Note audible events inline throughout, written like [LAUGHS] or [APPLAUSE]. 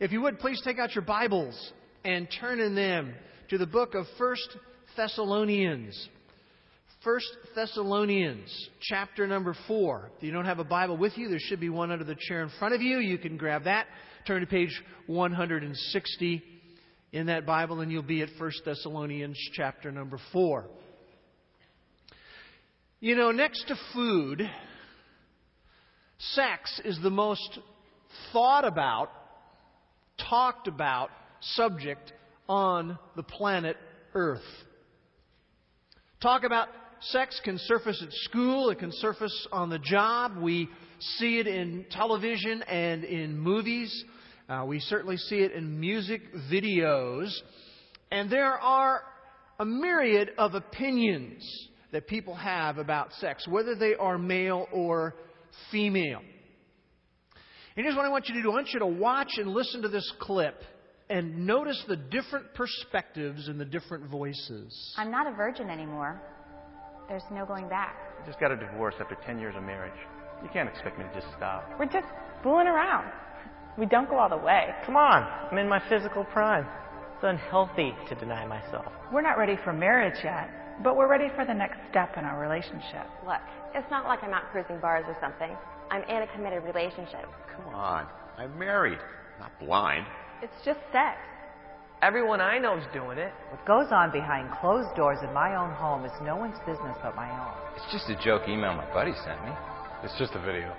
If you would, please take out your Bibles and turn in them to the book of First Thessalonians. First Thessalonians, chapter number 4. If you don't have a Bible with you, there should be one under the chair in front of you. You can grab that. Turn to page 160 in that Bible, and you'll be at First Thessalonians, chapter number 4. You know, next to food, sex is the most thought about, talked about subject on the planet Earth. Talk about sex can surface at school, it can surface on the job. We see it in television and in movies. Uh, we certainly see it in music videos. And there are a myriad of opinions that people have about sex, whether they are male or female. And here's what I want you to do I want you to watch and listen to this clip and notice the different perspectives and the different voices. I'm not a virgin anymore. There's no going back. I just got a divorce after 10 years of marriage. You can't expect me to just stop. We're just fooling around. We don't go all the way. Come on, I'm in my physical prime. It's unhealthy to deny myself. We're not ready for marriage yet, but we're ready for the next step in our relationship. Look, it's not like I'm out cruising bars or something. I'm in a committed relationship. Come on, I'm married, not blind. It's just sex. Everyone I know's doing it. What goes on behind closed doors in my own home is no one's business but my own. It's just a joke email my buddy sent me. It's just a video.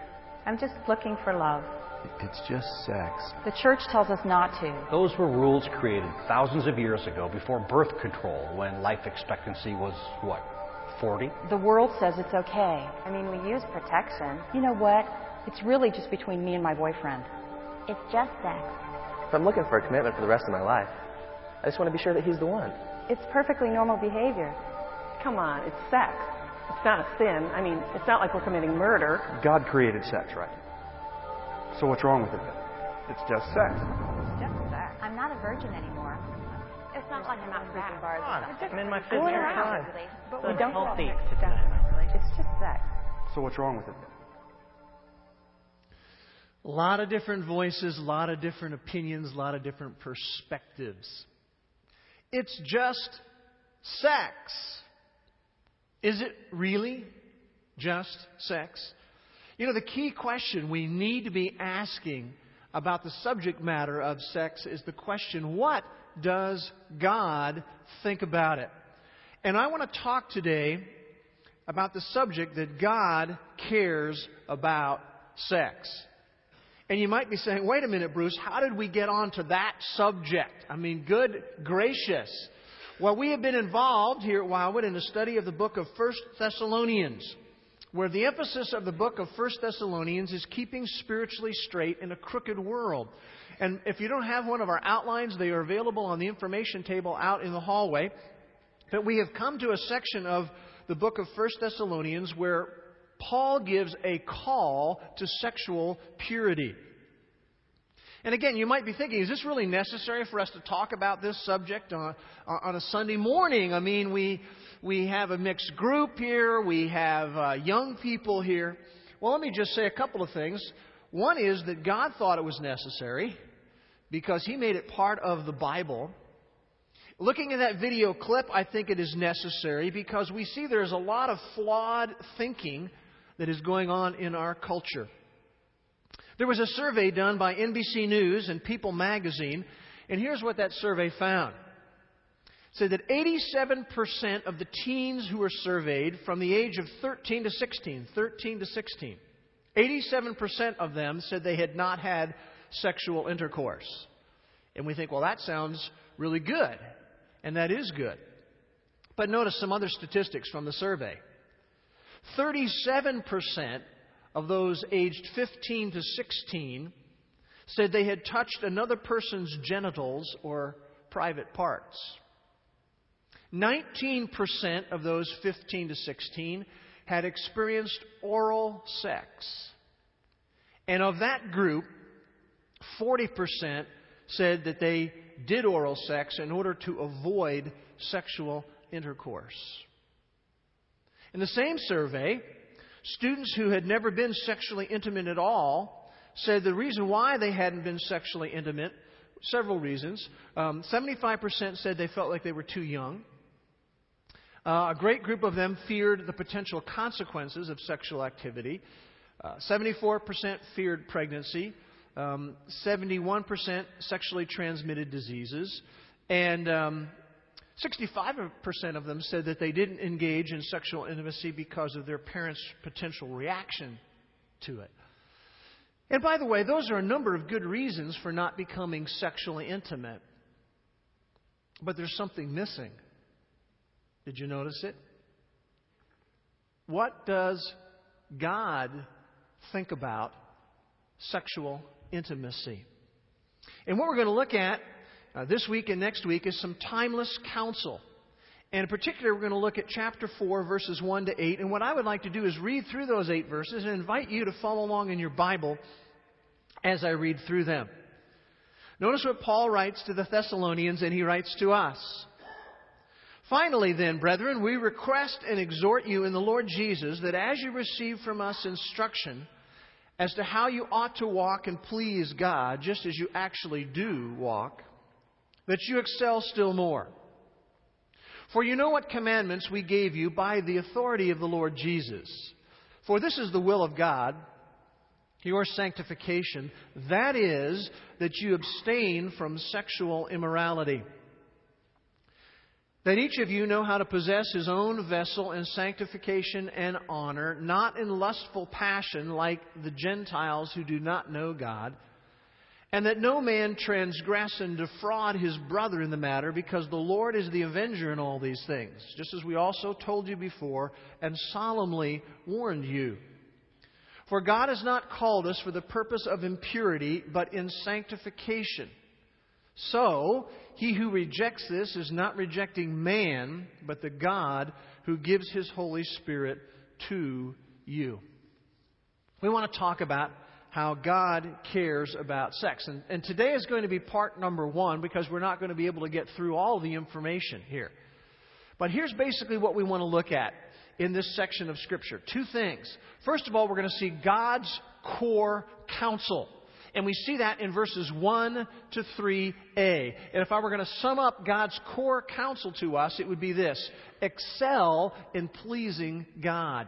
I'm just looking for love. It's just sex. The church tells us not to. Those were rules created thousands of years ago before birth control, when life expectancy was, what, 40? The world says it's okay. I mean, we use protection. You know what? It's really just between me and my boyfriend. It's just sex. If I'm looking for a commitment for the rest of my life, I just want to be sure that he's the one. It's perfectly normal behavior. Come on, it's sex. It's not a sin. I mean, it's not like we're committing murder. God created sex, right? So what's wrong with it then? It's just sex. It's just sex. I'm not a virgin anymore. It's not like I'm out cruising bars or something. I'm in my physical prime. But we don't go all the unhealthy next to step deny myself. It's just sex. So what's wrong with it? A lot of different voices, a lot of different opinions, a lot of different perspectives. It's just sex. Is it really just sex? You know, the key question we need to be asking about the subject matter of sex is the question what does God think about it? And I want to talk today about the subject that God cares about sex. And you might be saying, wait a minute, Bruce, how did we get on to that subject? I mean, good gracious. Well, we have been involved here at Wildwood in a study of the book of First Thessalonians, where the emphasis of the book of First Thessalonians is keeping spiritually straight in a crooked world. And if you don't have one of our outlines, they are available on the information table out in the hallway. But we have come to a section of the book of First Thessalonians where Paul gives a call to sexual purity. And again, you might be thinking, is this really necessary for us to talk about this subject on, on a Sunday morning? I mean, we, we have a mixed group here, we have uh, young people here. Well, let me just say a couple of things. One is that God thought it was necessary because He made it part of the Bible. Looking at that video clip, I think it is necessary because we see there's a lot of flawed thinking that is going on in our culture. There was a survey done by NBC News and People magazine, and here's what that survey found. It said that 87% of the teens who were surveyed from the age of 13 to 16, 13 to 16, 87% of them said they had not had sexual intercourse. And we think, well, that sounds really good. And that is good. But notice some other statistics from the survey. 37% of those aged 15 to 16 said they had touched another person's genitals or private parts. 19% of those 15 to 16 had experienced oral sex. And of that group, 40% said that they did oral sex in order to avoid sexual intercourse. In the same survey, students who had never been sexually intimate at all said the reason why they hadn't been sexually intimate, several reasons. Um, 75% said they felt like they were too young. Uh, a great group of them feared the potential consequences of sexual activity. Uh, 74% feared pregnancy. Um, 71% sexually transmitted diseases. And um, 65% of them said that they didn't engage in sexual intimacy because of their parents' potential reaction to it. And by the way, those are a number of good reasons for not becoming sexually intimate. But there's something missing. Did you notice it? What does God think about sexual intimacy? And what we're going to look at uh, this week and next week is some timeless counsel. And in particular, we're going to look at chapter 4, verses 1 to 8. And what I would like to do is read through those eight verses and invite you to follow along in your Bible as I read through them. Notice what Paul writes to the Thessalonians, and he writes to us. Finally, then, brethren, we request and exhort you in the Lord Jesus that as you receive from us instruction as to how you ought to walk and please God, just as you actually do walk, that you excel still more. For you know what commandments we gave you by the authority of the Lord Jesus. For this is the will of God, your sanctification, that is, that you abstain from sexual immorality that each of you know how to possess his own vessel in sanctification and honor, not in lustful passion like the Gentiles who do not know God, and that no man transgress and defraud his brother in the matter, because the Lord is the avenger in all these things, just as we also told you before and solemnly warned you. For God has not called us for the purpose of impurity, but in sanctification. So, he who rejects this is not rejecting man, but the God who gives his Holy Spirit to you. We want to talk about how God cares about sex. And, and today is going to be part number one because we're not going to be able to get through all the information here. But here's basically what we want to look at in this section of Scripture two things. First of all, we're going to see God's core counsel. And we see that in verses 1 to 3a. And if I were going to sum up God's core counsel to us, it would be this excel in pleasing God.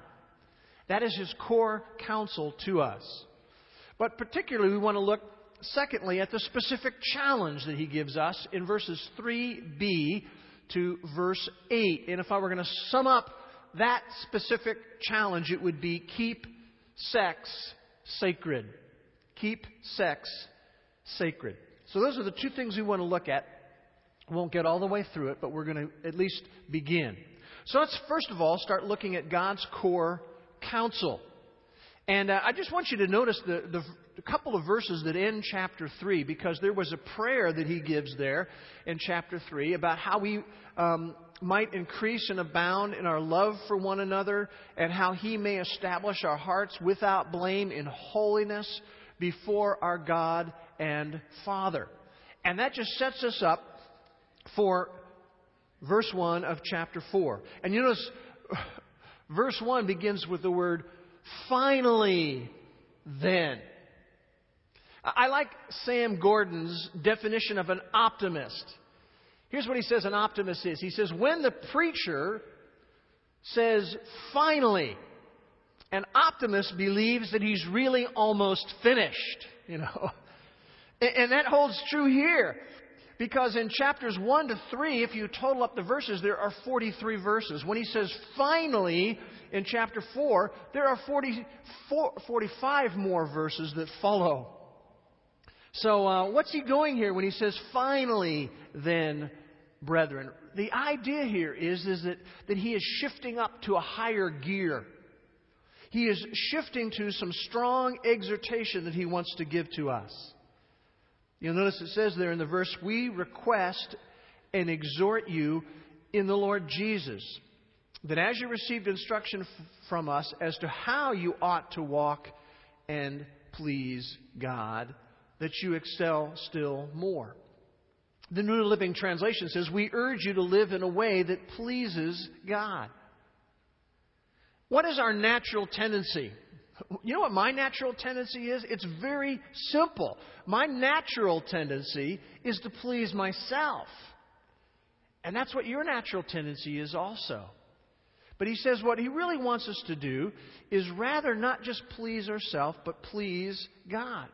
That is his core counsel to us. But particularly, we want to look, secondly, at the specific challenge that he gives us in verses 3b to verse 8. And if I were going to sum up that specific challenge, it would be keep sex sacred. Keep sex sacred. So, those are the two things we want to look at. We won't get all the way through it, but we're going to at least begin. So, let's first of all start looking at God's core counsel. And uh, I just want you to notice the, the, the, couple of verses that end chapter 3, because there was a prayer that he gives there in chapter 3 about how we um, might increase and abound in our love for one another, and how he may establish our hearts without blame in holiness before our God and Father. And that just sets us up for verse 1 of chapter 4. And you notice, [SIGHS] verse 1 begins with the word finally then. I like Sam Gordon's definition of an optimist. Here's what he says an optimist is. He says, when the preacher says finally, an optimist believes that he's really almost finished, you know. [LAUGHS] And that holds true here. Because in chapters 1 to 3, if you total up the verses, there are 43 verses. When he says finally in chapter 4, there are 44, 45 more verses that follow. So, uh, what's he doing here when he says finally then, brethren? The idea here is, is that, that he is shifting up to a higher gear. He is shifting to some strong exhortation that he wants to give to us. You'll notice it says there in the verse, We request and exhort you in the Lord Jesus that as you received instruction f- from us as to how you ought to walk and please God, that you excel still more. The New Living Translation says, We urge you to live in a way that pleases God. What is our natural tendency? You know what my natural tendency is? It's very simple. My natural tendency is to please myself. And that's what your natural tendency is also. But he says what he really wants us to do is rather not just please ourselves, but please God.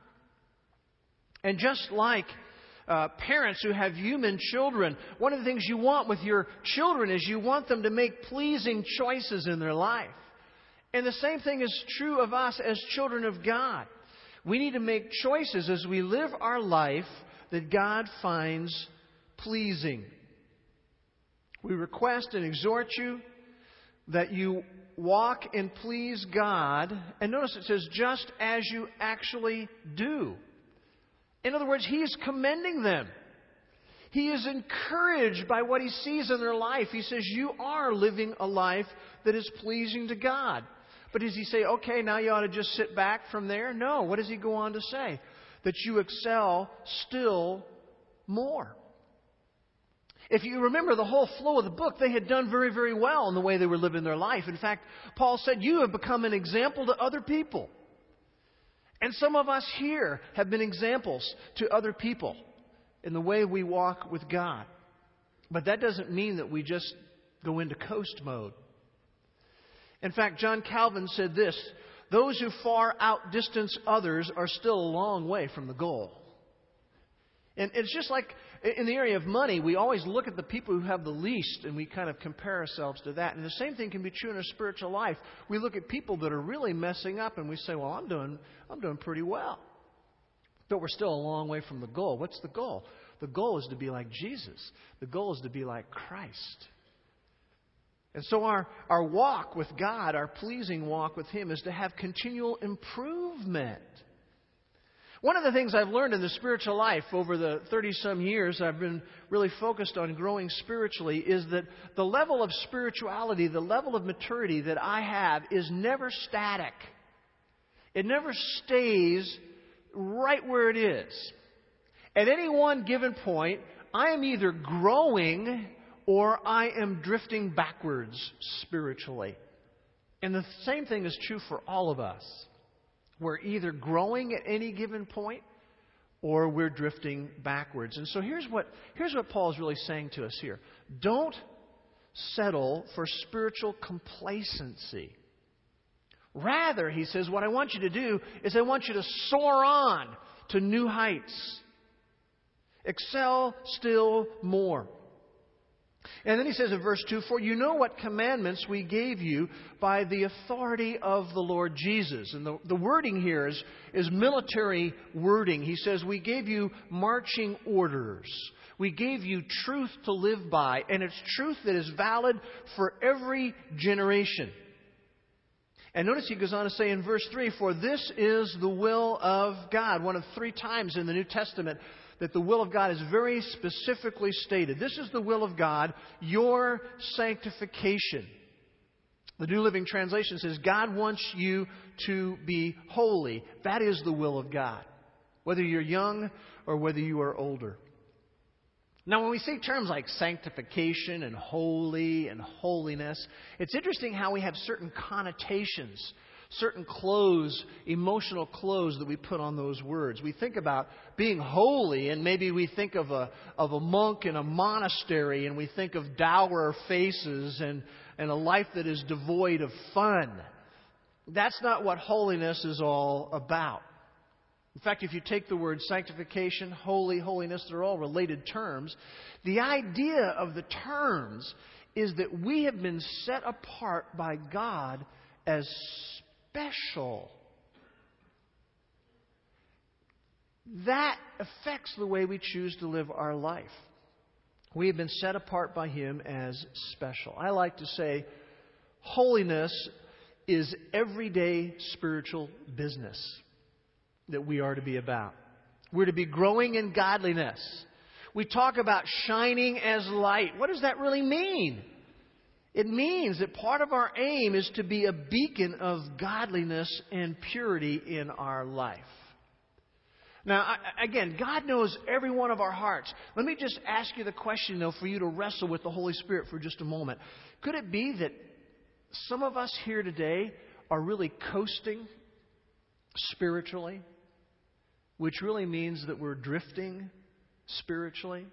And just like uh, parents who have human children, one of the things you want with your children is you want them to make pleasing choices in their life. And the same thing is true of us as children of God. We need to make choices as we live our life that God finds pleasing. We request and exhort you that you walk and please God. And notice it says, just as you actually do. In other words, He is commending them. He is encouraged by what He sees in their life. He says, You are living a life that is pleasing to God. But does He say, okay, now you ought to just sit back from there? No. What does He go on to say? That you excel still more. If you remember the whole flow of the book, they had done very, very well in the way they were living their life. In fact, Paul said, You have become an example to other people. And some of us here have been examples to other people in the way we walk with God. But that doesn't mean that we just go into coast mode. In fact, John Calvin said this those who far outdistance others are still a long way from the goal. And it's just like in the area of money, we always look at the people who have the least and we kind of compare ourselves to that. And the same thing can be true in our spiritual life. We look at people that are really messing up and we say, well, I'm doing, I'm doing pretty well. But we're still a long way from the goal. What's the goal? The goal is to be like Jesus. The goal is to be like Christ. And so our, our walk with God, our pleasing walk with Him, is to have continual improvement. One of the things I've learned in the spiritual life over the 30 some years I've been really focused on growing spiritually is that the level of spirituality, the level of maturity that I have is never static. It never stays right where it is. At any one given point, I am either growing or I am drifting backwards spiritually. And the same thing is true for all of us. We're either growing at any given point or we're drifting backwards. And so here's what, here's what Paul is really saying to us here. Don't settle for spiritual complacency. Rather, he says, what I want you to do is I want you to soar on to new heights. Excel still more. And then he says in verse 2 For you know what commandments we gave you by the authority of the Lord Jesus. And the, the wording here is, is military wording. He says, We gave you marching orders. We gave you truth to live by. And it's truth that is valid for every generation. And notice he goes on to say in verse 3 For this is the will of God. One of three times in the New Testament that the will of God is very specifically stated. This is the will of God, your sanctification. The New Living Translation says, God wants you to be holy. That is the will of God, whether you're young or whether you are older. Now, when we say terms like sanctification and holy and holiness, it's interesting how we have certain connotations certain clothes, emotional clothes that we put on those words. We think about being holy, and maybe we think of a, of a monk in a monastery, and we think of dour faces and, and a life that is devoid of fun. That's not what holiness is all about. In fact, if you take the word sanctification, holy, holiness, they're all related terms. The idea of the terms is that we have been set apart by God as special. That affects the way we choose to live our life. We have been set apart by Him as special. I like to say, holiness is everyday spiritual business that we are to be about. We're to be growing in godliness. We talk about shining as light. What does that really mean? It means that part of our aim is to be a beacon of godliness and purity in our life. Now, again, God knows every one of our hearts. Let me just ask you the question, though, for you to wrestle with the Holy Spirit for just a moment. Could it be that some of us here today are really coasting spiritually, which really means that we're drifting spiritually?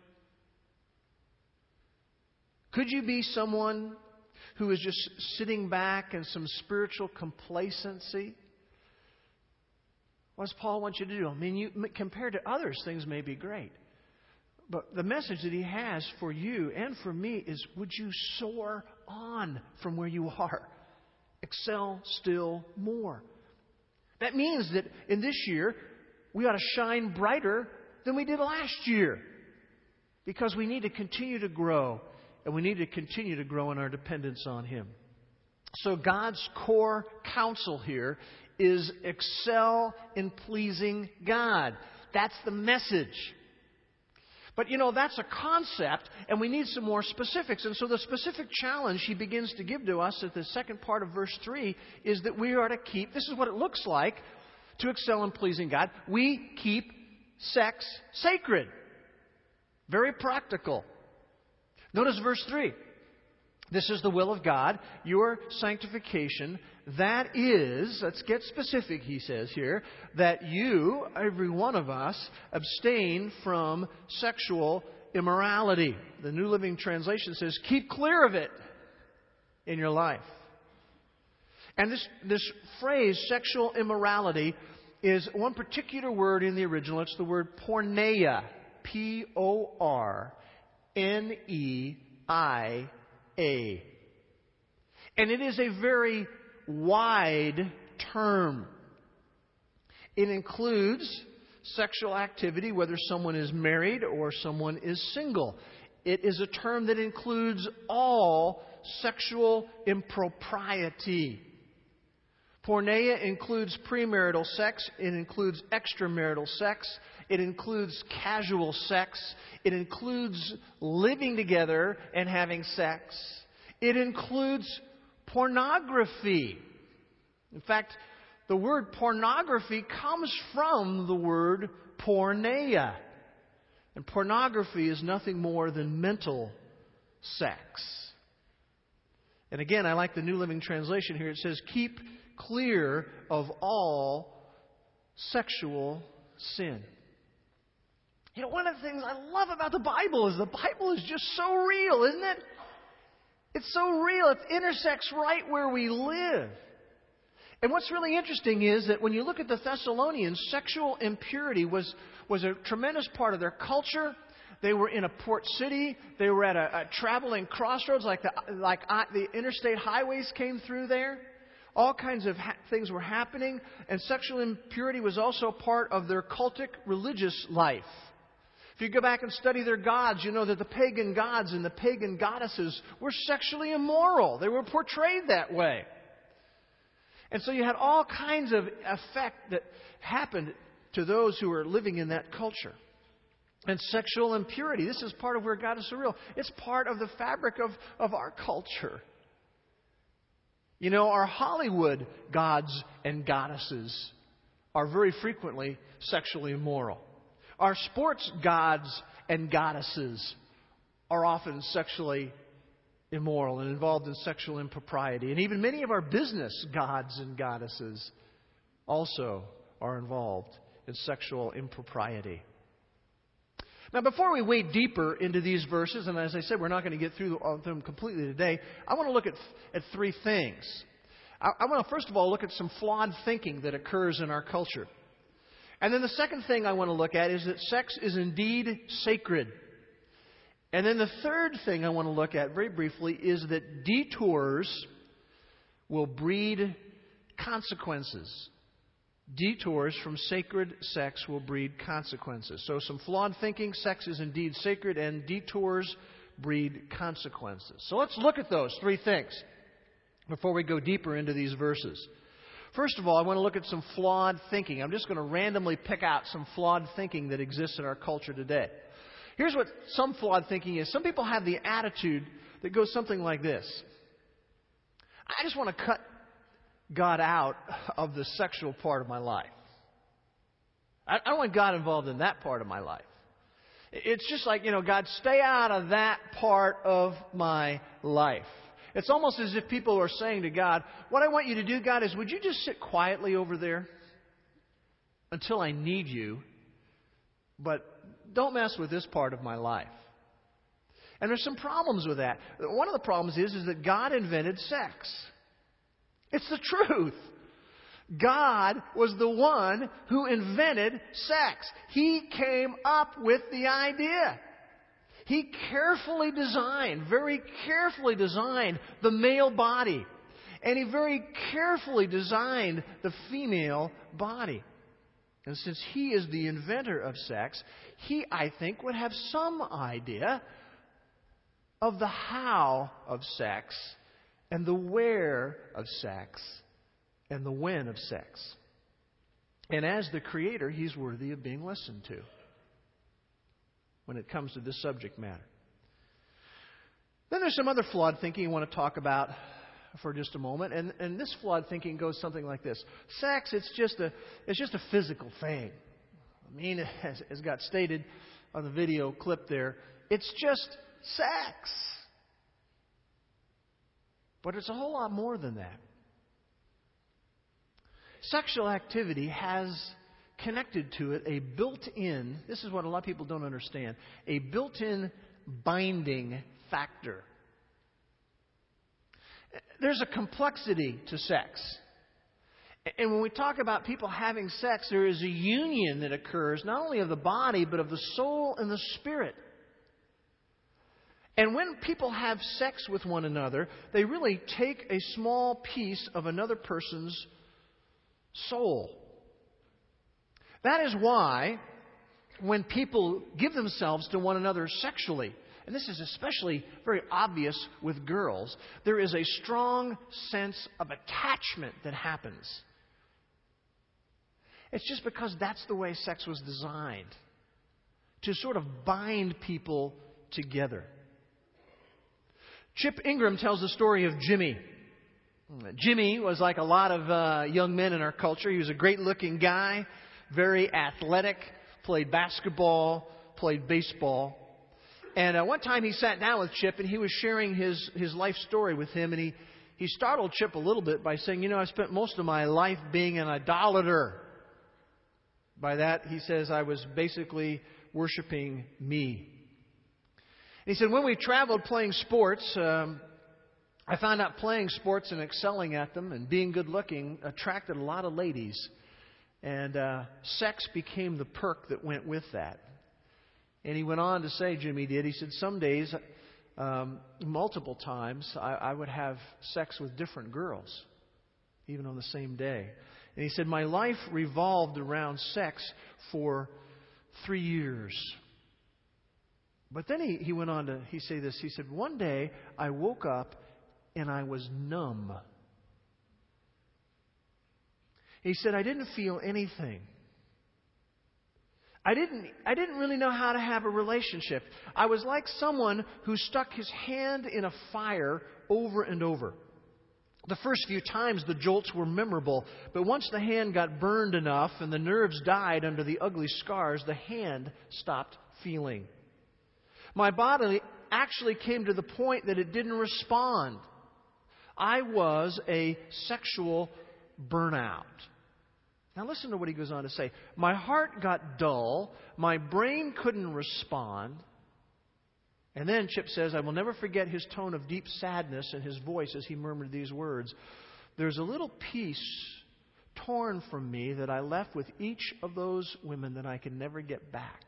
Could you be someone who is just sitting back in some spiritual complacency? What does Paul want you to do? I mean, you, compared to others, things may be great. But the message that he has for you and for me is would you soar on from where you are? Excel still more. That means that in this year, we ought to shine brighter than we did last year. Because we need to continue to grow, and we need to continue to grow in our dependence on Him. So, God's core counsel here is excel in pleasing God. That's the message. But you know, that's a concept, and we need some more specifics. And so the specific challenge he begins to give to us at the second part of verse 3 is that we are to keep, this is what it looks like to excel in pleasing God. We keep sex sacred. Very practical. Notice verse 3. This is the will of God, your sanctification. That is, let's get specific, he says here, that you, every one of us, abstain from sexual immorality. The New Living Translation says, keep clear of it in your life. And this, this phrase, sexual immorality, is one particular word in the original. It's the word porneia. P O R N E I A. And it is a very wide term. It includes sexual activity, whether someone is married or someone is single. It is a term that includes all sexual impropriety. Porneia includes premarital sex, it includes extramarital sex, it includes casual sex, it includes living together and having sex, it includes pornography. In fact, the word pornography comes from the word porneia. And pornography is nothing more than mental sex. And again, I like the New Living Translation here. It says, keep clear of all sexual sin. You know, one of the things I love about the Bible is the Bible is just so real, isn't it? It's so real. It intersects right where we live. And what's really interesting is that when you look at the Thessalonians, sexual impurity was, was a tremendous part of their culture. They were in a port city. They were at a, a traveling crossroads, like the, like uh, the interstate highways came through there. All kinds of ha- things were happening, and sexual impurity was also part of their cultic religious life. If you go back and study their gods, you know that the pagan gods and the pagan goddesses were sexually immoral. They were portrayed that way. And so you had all kinds of effect that happened to those who were living in that culture. And sexual impurity, this is part of where God is so real. It's part of the fabric of, of our culture. You know, our Hollywood gods and goddesses are very frequently sexually immoral. Our sports gods and goddesses are often sexually immoral and involved in sexual impropriety. And even many of our business gods and goddesses also are involved in sexual impropriety. Now, before we wade deeper into these verses, and as I said, we're not going to get through them completely today, I want to look at, at three things. I, I want to, first of all, look at some flawed thinking that occurs in our culture. And then the second thing I want to look at is that sex is indeed sacred. And then the third thing I want to look at very briefly is that detours will breed consequences. Detours from sacred sex will breed consequences. So, some flawed thinking sex is indeed sacred, and detours breed consequences. So, let's look at those three things before we go deeper into these verses. First of all, I want to look at some flawed thinking. I'm just going to randomly pick out some flawed thinking that exists in our culture today. Here's what some flawed thinking is. Some people have the attitude that goes something like this I just want to cut God out of the sexual part of my life. I don't want God involved in that part of my life. It's just like, you know, God, stay out of that part of my life. It's almost as if people are saying to God, What I want you to do, God, is would you just sit quietly over there? until I need you, but don't mess with this part of my life. And there's some problems with that. One of the problems is, is that God invented sex. It's the truth. God was the one who invented sex. He came up with the idea. He carefully designed, very carefully designed the male body. And he very carefully designed the female body. And since he is the inventor of sex, he, I think, would have some idea of the how of sex and the where of sex and the when of sex. And as the Creator, He's worthy of being listened to when it comes to this subject matter. Then there's some other flawed thinking I want to talk about for just a moment, and, and this flawed thinking goes something like this: Sex, it's just a, it's just a physical thing. I mean, as, as got stated on the video clip there, it's just sex. But it's a whole lot more than that. Sexual activity has connected to it a built in, this is what a lot of people don't understand, a built in binding factor. There's a complexity to sex. And when we talk about people having sex, there is a union that occurs not only of the body, but of the soul and the spirit. And when people have sex with one another, they really take a small piece of another person's soul. That is why when people give themselves to one another sexually, and this is especially very obvious with girls, there is a strong sense of attachment that happens. It's just because that's the way sex was designed to sort of bind people together. Chip Ingram tells the story of Jimmy. Jimmy was like a lot of uh, young men in our culture. He was a great looking guy, very athletic, played basketball, played baseball. And uh, one time he sat down with Chip and he was sharing his, his life story with him. And he, he startled Chip a little bit by saying, You know, I spent most of my life being an idolater. By that, he says, I was basically worshiping me. He said, when we traveled playing sports, um, I found out playing sports and excelling at them and being good looking attracted a lot of ladies. And uh, sex became the perk that went with that. And he went on to say, Jimmy did, he said, some days, um, multiple times, I, I would have sex with different girls, even on the same day. And he said, My life revolved around sex for three years. But then he, he went on to he say this. He said, One day I woke up and I was numb. He said, I didn't feel anything. I didn't, I didn't really know how to have a relationship. I was like someone who stuck his hand in a fire over and over. The first few times the jolts were memorable, but once the hand got burned enough and the nerves died under the ugly scars, the hand stopped feeling. My body actually came to the point that it didn't respond. I was a sexual burnout. Now, listen to what he goes on to say. My heart got dull. My brain couldn't respond. And then Chip says, I will never forget his tone of deep sadness in his voice as he murmured these words There's a little piece torn from me that I left with each of those women that I can never get back.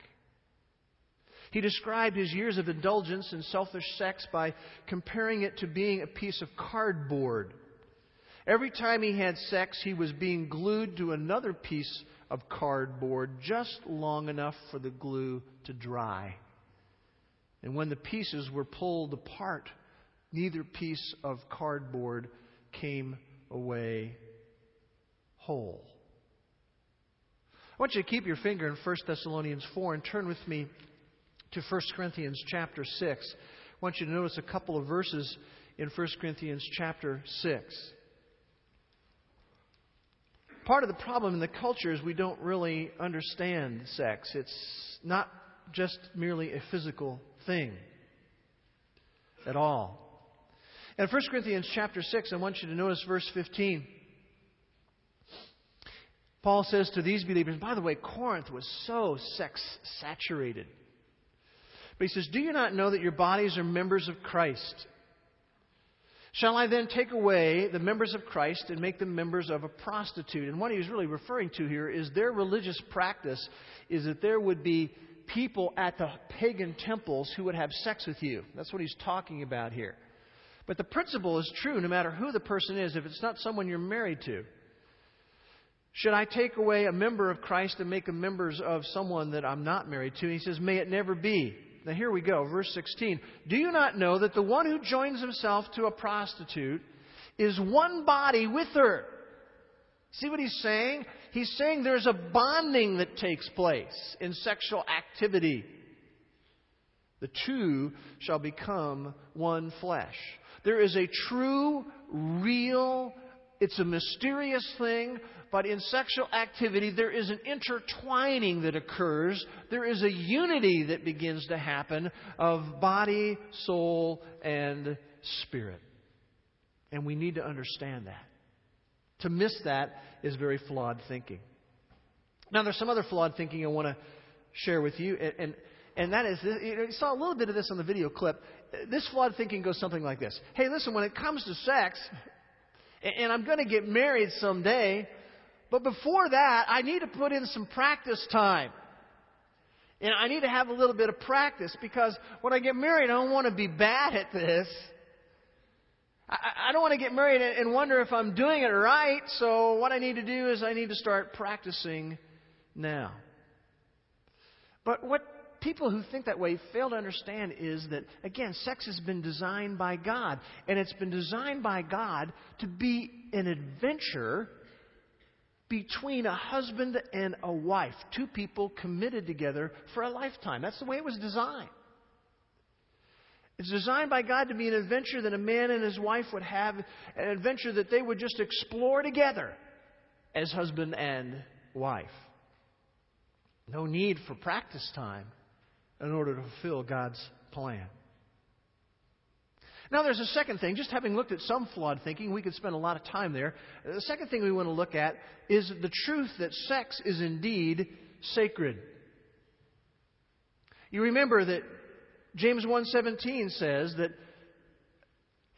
He described his years of indulgence in selfish sex by comparing it to being a piece of cardboard. Every time he had sex, he was being glued to another piece of cardboard just long enough for the glue to dry. And when the pieces were pulled apart, neither piece of cardboard came away whole. I want you to keep your finger in 1 Thessalonians 4 and turn with me to 1 Corinthians chapter 6. I want you to notice a couple of verses in 1 Corinthians chapter 6. Part of the problem in the culture is we don't really understand sex. It's not just merely a physical thing at all. In 1 Corinthians chapter 6, I want you to notice verse 15. Paul says to these believers, by the way, Corinth was so sex saturated. But he says, Do you not know that your bodies are members of Christ? Shall I then take away the members of Christ and make them members of a prostitute? And what he's really referring to here is their religious practice is that there would be people at the pagan temples who would have sex with you. That's what he's talking about here. But the principle is true no matter who the person is, if it's not someone you're married to. Should I take away a member of Christ and make them members of someone that I'm not married to? And he says, May it never be. Now, here we go, verse 16. Do you not know that the one who joins himself to a prostitute is one body with her? See what he's saying? He's saying there's a bonding that takes place in sexual activity. The two shall become one flesh. There is a true, real, it's a mysterious thing, but in sexual activity, there is an intertwining that occurs. There is a unity that begins to happen of body, soul, and spirit. And we need to understand that. To miss that is very flawed thinking. Now, there's some other flawed thinking I want to share with you, and, and, and that is, you saw a little bit of this on the video clip. This flawed thinking goes something like this Hey, listen, when it comes to sex, and I'm going to get married someday, but before that, I need to put in some practice time. And I need to have a little bit of practice because when I get married, I don't want to be bad at this. I, don't want to get married and wonder if I'm doing it right. So what I need to do is I need to start practicing now. But what people who think that way fail to understand is that, again, sex has been designed by God. And it's been designed by God to be an adventure between a husband and a wife, two people committed together for a lifetime. That's the way it was designed. It's designed by God to be an adventure that a man and his wife would have, an adventure that they would just explore together as husband and wife. No need for practice time in order to fulfill God's plan. Now, there's a second thing. Just having looked at some flawed thinking, we could spend a lot of time there. Uh, the second thing we want to look at is the truth that sex is indeed sacred. You remember that James 1:17 says that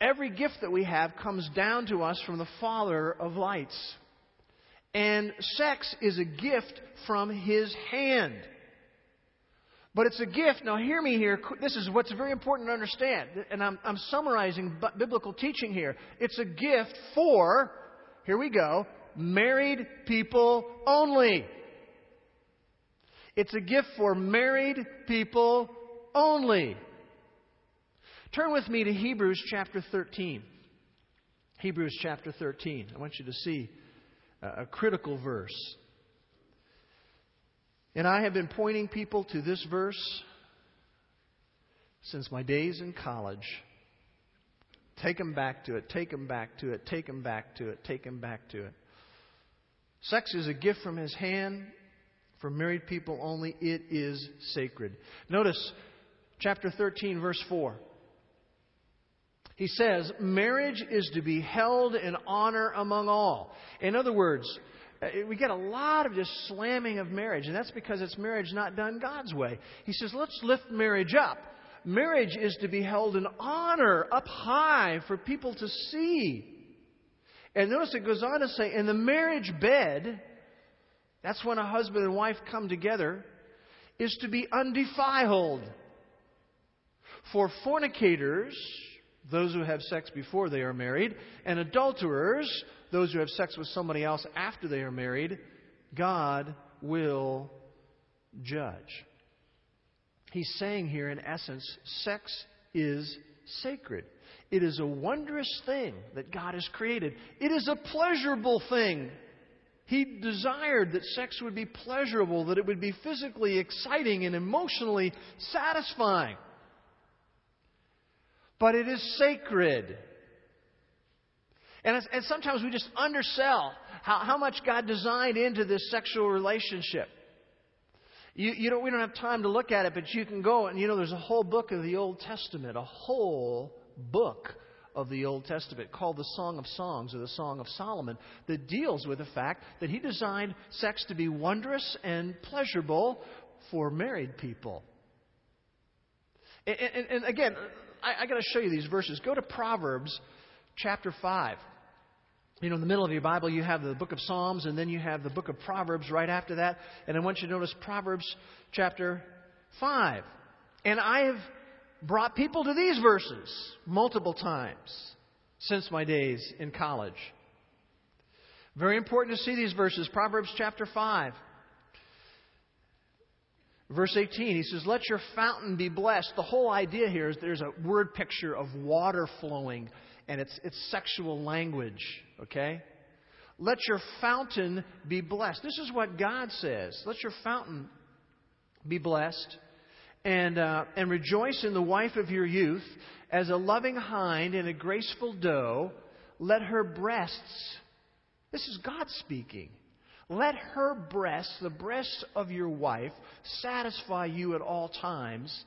every gift that we have comes down to us from the Father of lights. And sex is a gift from his hand. But it's a gift. Now, hear me here. This is what's very important to understand. And I'm, I'm summarizing biblical teaching here. It's a gift for, here we go, married people only. It's a gift for married people only. Turn with me to Hebrews chapter 13. Hebrews chapter 13. I want you to see a critical verse. And I have been pointing people to this verse since my days in college. Take them back to it, take them back to it, take them back to it, take them back to it. Sex is a gift from his hand for married people only. It is sacred. Notice chapter 13, verse 4. He says, Marriage is to be held in honor among all. In other words, Uh, we get a lot of just slamming of marriage, and that's because it's marriage not done God's way. He says, let's lift marriage up. Marriage is to be held in honor up high for people to see. And notice it goes on to say, in the marriage bed, that's when a husband and wife come together, is to be undefiled. For fornicators, those who have sex before they are married, and adulterers, those who have sex with somebody else after they are married, God will judge. He's saying here, in essence, sex is sacred. It is a wondrous thing that God has created. It is a pleasurable thing. He desired that sex would be pleasurable, that it would be physically exciting and emotionally satisfying. But it is sacred. And, and sometimes we just undersell how, how much God designed into this sexual relationship. You, you don't, we don't have time to look at it, but you can go and you know there's a whole book of the Old Testament, a whole book of the Old Testament called the Song of Songs or the Song of Solomon that deals with the fact that he designed sex to be wondrous and pleasurable for married people. And, and, and again, I, I got to show you these verses. Go to Proverbs chapter 5. You know, in the middle of your Bible, you have the book of Psalms, and then you have the book of Proverbs right after that. And I want you to notice Proverbs chapter 5. And I have brought people to these verses multiple times since my days in college. Very important to see these verses. Proverbs chapter 5. Verse 18, he says, Let your fountain be blessed. The whole idea here is there's a word picture of water flowing, and it's, it's sexual language, okay? Let your fountain be blessed. This is what God says. Let your fountain be blessed, and, uh, and rejoice in the wife of your youth. As a loving hind and a graceful doe, let her breasts, this is God speaking, let her breasts, the breasts of your wife, satisfy you at all times.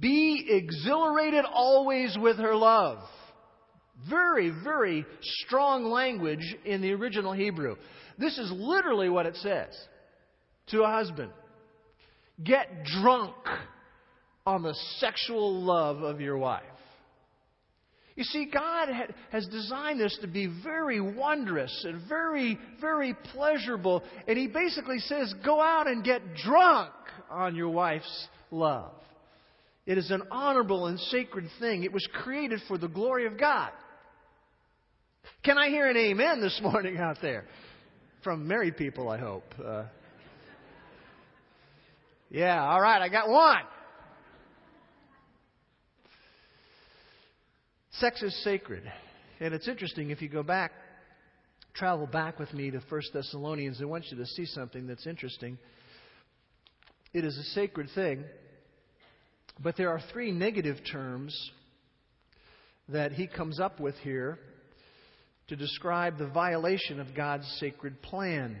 Be exhilarated always with her love. Very, very strong language in the original Hebrew. This is literally what it says to a husband Get drunk on the sexual love of your wife. You see, God has designed this to be very wondrous and very, very pleasurable. And He basically says, go out and get drunk on your wife's love. It is an honorable and sacred thing. It was created for the glory of God. Can I hear an amen this [LAUGHS] morning out there? From married people, I hope. Uh, yeah, all right, I got one. Sex is sacred. And it's interesting if you go back, travel back with me to 1 Thessalonians, I want you to see something that's interesting. It is a sacred thing, but there are three negative terms that he comes up with here to describe the violation of God's sacred plan.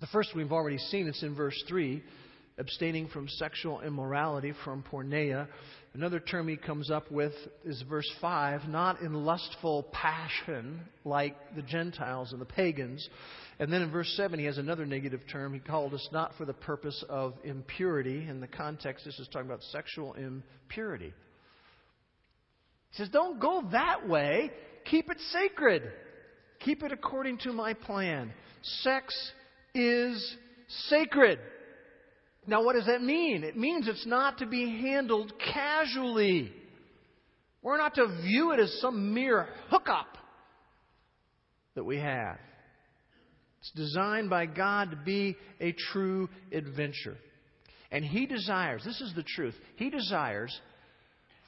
The first we've already seen, it's in verse 3 abstaining from sexual immorality, from porneia. Another term he comes up with is verse 5, not in lustful passion like the Gentiles and the pagans. And then in verse 7, he has another negative term. He called us not for the purpose of impurity. In the context, this is talking about sexual impurity. He says, Don't go that way. Keep it sacred. Keep it according to my plan. Sex is sacred. Now, what does that mean? It means it's not to be handled casually. We're not to view it as some mere hookup that we have. It's designed by God to be a true adventure. And He desires, this is the truth, He desires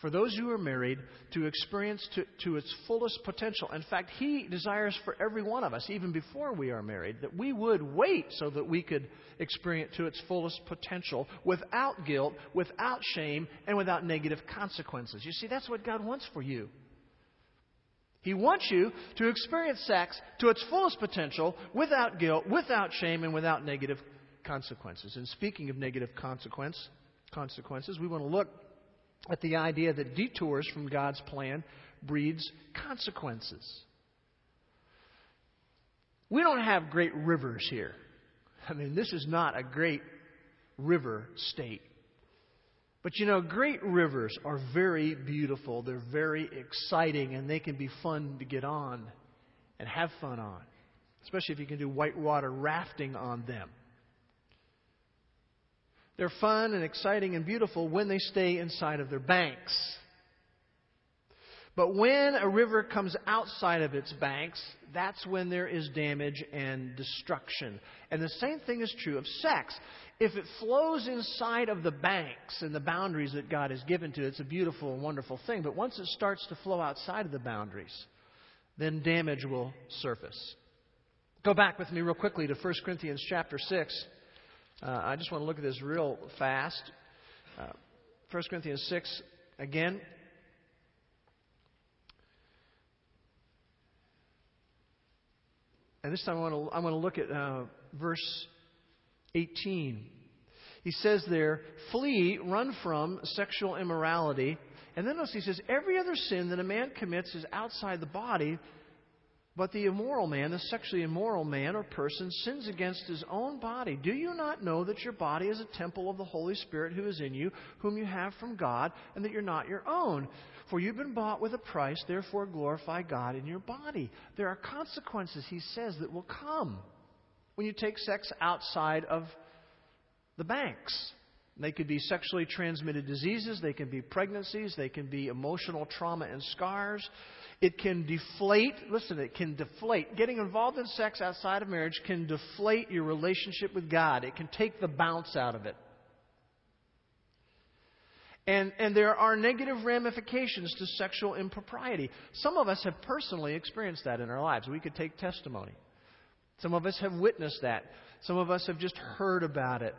for those who are married to experience to, to its fullest potential. In fact, He desires for every one of us, even before we are married, that we would wait so that we could experience to its fullest potential without guilt, without shame, and without negative consequences. You see, that's what God wants for you. He wants you to experience sex to its fullest potential without guilt, without shame, and without negative consequences. And speaking of negative consequence, consequences, we want to look at the idea that detours from God's plan breeds consequences. We don't have great rivers here. I mean, this is not a great river state. But you know, great rivers are very beautiful. They're very exciting, and they can be fun to get on and have fun on, especially if you can do whitewater rafting on them. They're fun and exciting and beautiful when they stay inside of their banks. But when a river comes outside of its banks, that's when there is damage and destruction. And the same thing is true of sex. If it flows inside of the banks and the boundaries that God has given to it, it's a beautiful and wonderful thing. But once it starts to flow outside of the boundaries, then damage will surface. Go back with me real quickly to 1 Corinthians chapter 6. Uh, I just want to look at this real fast. Uh, 1 Corinthians 6, again. And this time I want to, I want to look at uh, verse 18. He says there, Flee, run from sexual immorality. And then notice he says, every other sin that a man commits is outside the body, but the immoral man, the sexually immoral man or person, sins against his own body. Do you not know that your body is a temple of the Holy Spirit who is in you, whom you have from God, and that you're not your own? For you've been bought with a price, therefore glorify God in your body. There are consequences, he says, that will come when you take sex outside of the banks. They could be sexually transmitted diseases, they can be pregnancies, they can be emotional trauma and scars. It can deflate, listen, it can deflate. Getting involved in sex outside of marriage can deflate your relationship with God. It can take the bounce out of it. And, and there are negative ramifications to sexual impropriety. Some of us have personally experienced that in our lives. We could take testimony. Some of us have witnessed that. Some of us have just heard about it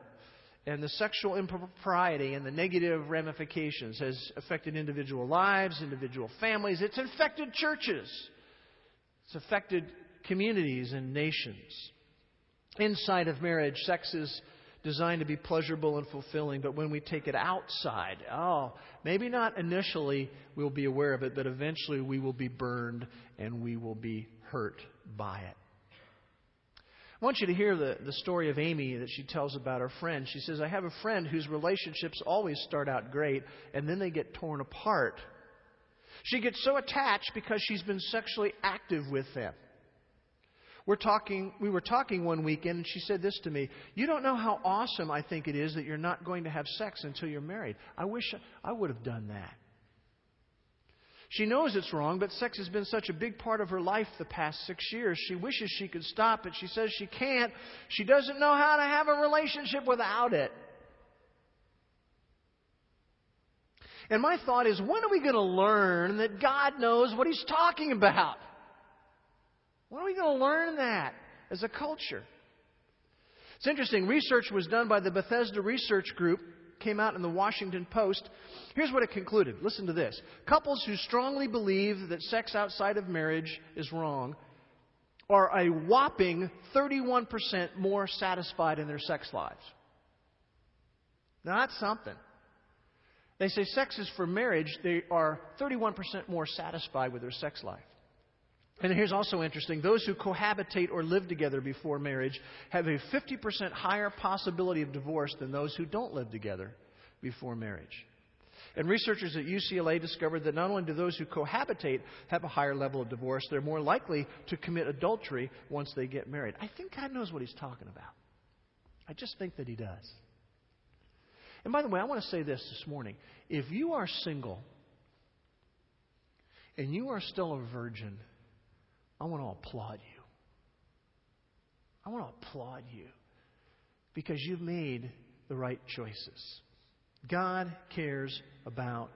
and the sexual impropriety and the negative ramifications has affected individual lives, individual families. It's infected churches. It's affected communities and nations. Inside of marriage, sex is designed to be pleasurable and fulfilling, but when we take it outside, oh, maybe not initially we'll be aware of it, but eventually we will be burned and we will be hurt by it. I want you to hear the, the story of Amy that she tells about her friend. She says, I have a friend whose relationships always start out great and then they get torn apart. She gets so attached because she's been sexually active with them. We're talking, we were talking one weekend and she said this to me You don't know how awesome I think it is that you're not going to have sex until you're married. I wish I would have done that. She knows it's wrong, but sex has been such a big part of her life the past six years. She wishes she could stop it. She says she can't. She doesn't know how to have a relationship without it. And my thought is, when are we going to learn that God knows what He's talking about? When are we going to learn that as a culture? It's interesting. Research was done by the Bethesda Research Group came out in the Washington Post. Here's what it concluded. Listen to this. Couples who strongly believe that sex outside of marriage is wrong are a whopping 31% more satisfied in their sex lives. Now, that's something. They say sex is for marriage. They are 31% more satisfied with their sex life. And here's also interesting those who cohabitate or live together before marriage have a 50% higher possibility of divorce than those who don't live together before marriage. And researchers at UCLA discovered that not only do those who cohabitate have a higher level of divorce, they're more likely to commit adultery once they get married. I think God knows what He's talking about. I just think that He does. And by the way, I want to say this this morning. If you are single and you are still a virgin, I want to applaud you. I want to applaud you because you've made the right choices. God cares about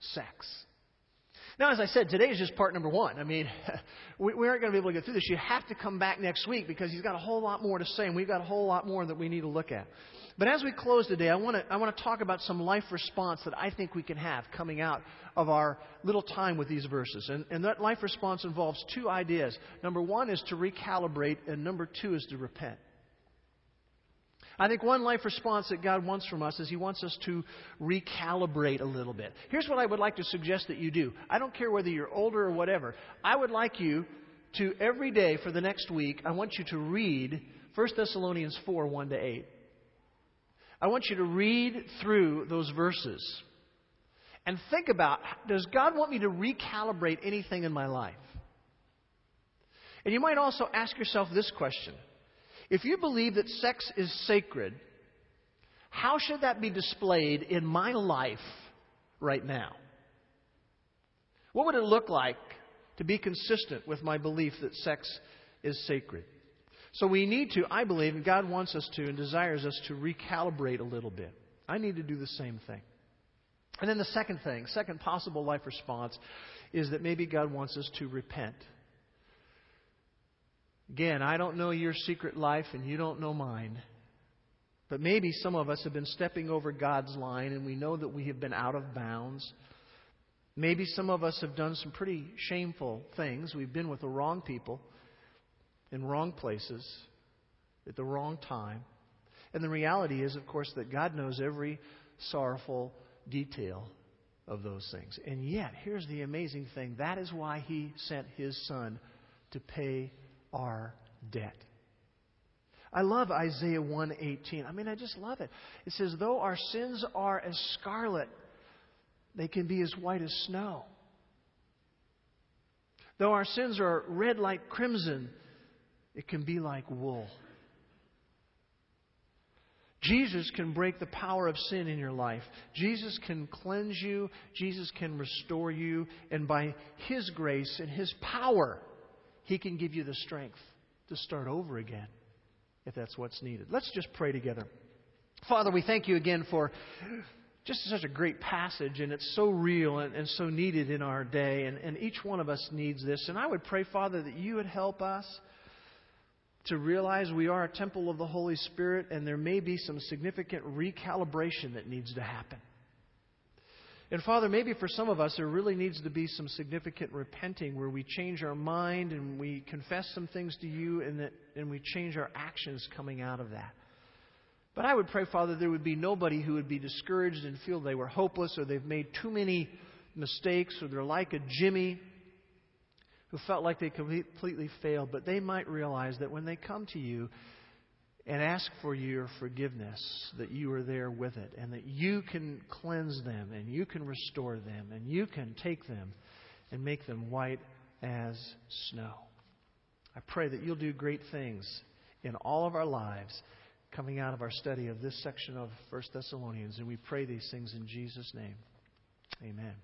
sex. Now, as I said, today is just part number one. I mean, [LAUGHS] we, we aren't going to be able to get through this. You have to come back next week because he's got a whole lot more to say, and we've got a whole lot more that we need to look at. But as we close today, I want to, I want to talk about some life response that I think we can have coming out of our little time with these verses. And, and that life response involves two ideas. Number one is to recalibrate, and number two is to repent. I think one life response that God wants from us is He wants us to recalibrate a little bit. Here's what I would like to suggest that you do. I don't care whether you're older or whatever. I would like you to, every day for the next week, I want you to read 1 Thessalonians 4 1 to 8. I want you to read through those verses and think about does God want me to recalibrate anything in my life? And you might also ask yourself this question If you believe that sex is sacred, how should that be displayed in my life right now? What would it look like to be consistent with my belief that sex is sacred? So we need to, I believe, and God wants us to and desires us to recalibrate a little bit. I need to do the same thing. And then the second thing, second possible life response, is that maybe God wants us to repent. Again, I don't know your secret life and you don't know mine. But maybe some of us have been stepping over God's line and we know that we have been out of bounds. Maybe some of us have done some pretty shameful things. We've been with the wrong people in wrong places at the wrong time. And the reality is, of course, that God knows every sorrowful detail of those things. And yet, here's the amazing thing that is why He sent His Son to pay our debt. I love Isaiah 1:18. I mean, I just love it. It says, "Though our sins are as scarlet, they can be as white as snow. Though our sins are red like crimson, it can be like wool." Jesus can break the power of sin in your life. Jesus can cleanse you. Jesus can restore you. And by His grace and His power, He can give you the strength to start over again if that's what's needed. Let's just pray together. Father, we thank you again for just such a great passage, and it's so real and, and so needed in our day, and, and each one of us needs this. And I would pray, Father, that you would help us to realize we are a temple of the Holy Spirit, and there may be some significant recalibration that needs to happen. And Father, maybe for some of us, there really needs to be some significant repenting where we change our mind and we confess some things to you and, that, and we change our actions coming out of that. But I would pray, Father, there would be nobody who would be discouraged and feel they were hopeless or they've made too many mistakes or they're like a Jimmy who felt like they completely failed. But they might realize that when they come to you, and ask for your forgiveness, that you are there with it, and that you can cleanse them, and you can restore them, and you can take them and make them white as snow. I pray that you'll do great things in all of our lives coming out of our study of this section of 1 Thessalonians, and we pray these things in Jesus' name. Amen.